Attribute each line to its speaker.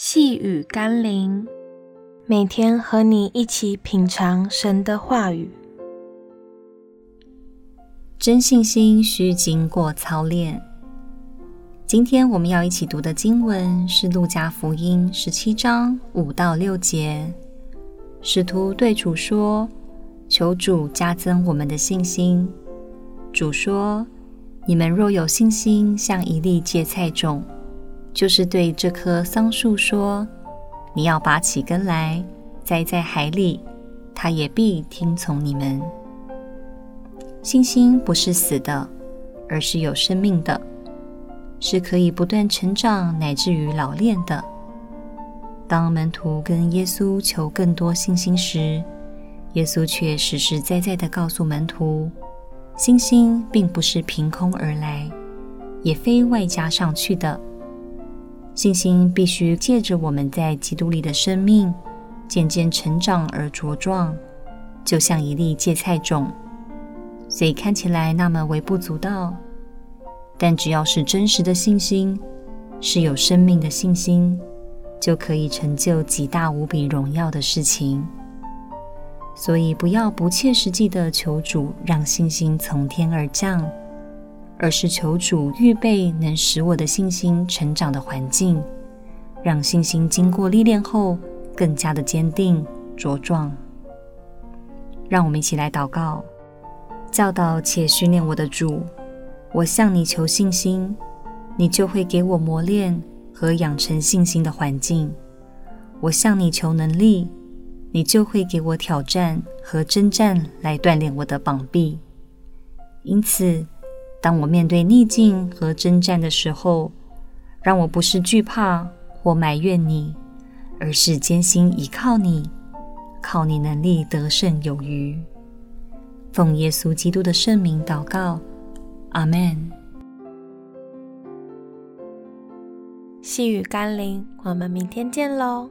Speaker 1: 细雨甘霖，每天和你一起品尝神的话语。
Speaker 2: 真信心需经过操练。今天我们要一起读的经文是《路加福音》十七章五到六节。使徒对主说：“求主加增我们的信心。”主说：“你们若有信心，像一粒芥菜种。”就是对这棵桑树说：“你要拔起根来，栽在海里，它也必听从你们。”信心不是死的，而是有生命的，是可以不断成长乃至于老练的。当门徒跟耶稣求更多信心时，耶稣却实实在在地告诉门徒：信心并不是凭空而来，也非外加上去的。信心必须借着我们在基督里的生命渐渐成长而茁壮，就像一粒芥菜种，所以看起来那么微不足道。但只要是真实的信心，是有生命的信心，就可以成就极大无比荣耀的事情。所以不要不切实际地求主让信心从天而降。而是求主预备能使我的信心成长的环境，让信心经过历练后更加的坚定茁壮。让我们一起来祷告：教导且训练我的主，我向你求信心，你就会给我磨练和养成信心的环境；我向你求能力，你就会给我挑战和征战来锻炼我的膀臂。因此，当我面对逆境和征战的时候，让我不是惧怕或埋怨你，而是坚心依靠你，靠你能力得胜有余。奉耶稣基督的圣名祷告，阿门。
Speaker 1: 细雨甘霖，我们明天见喽。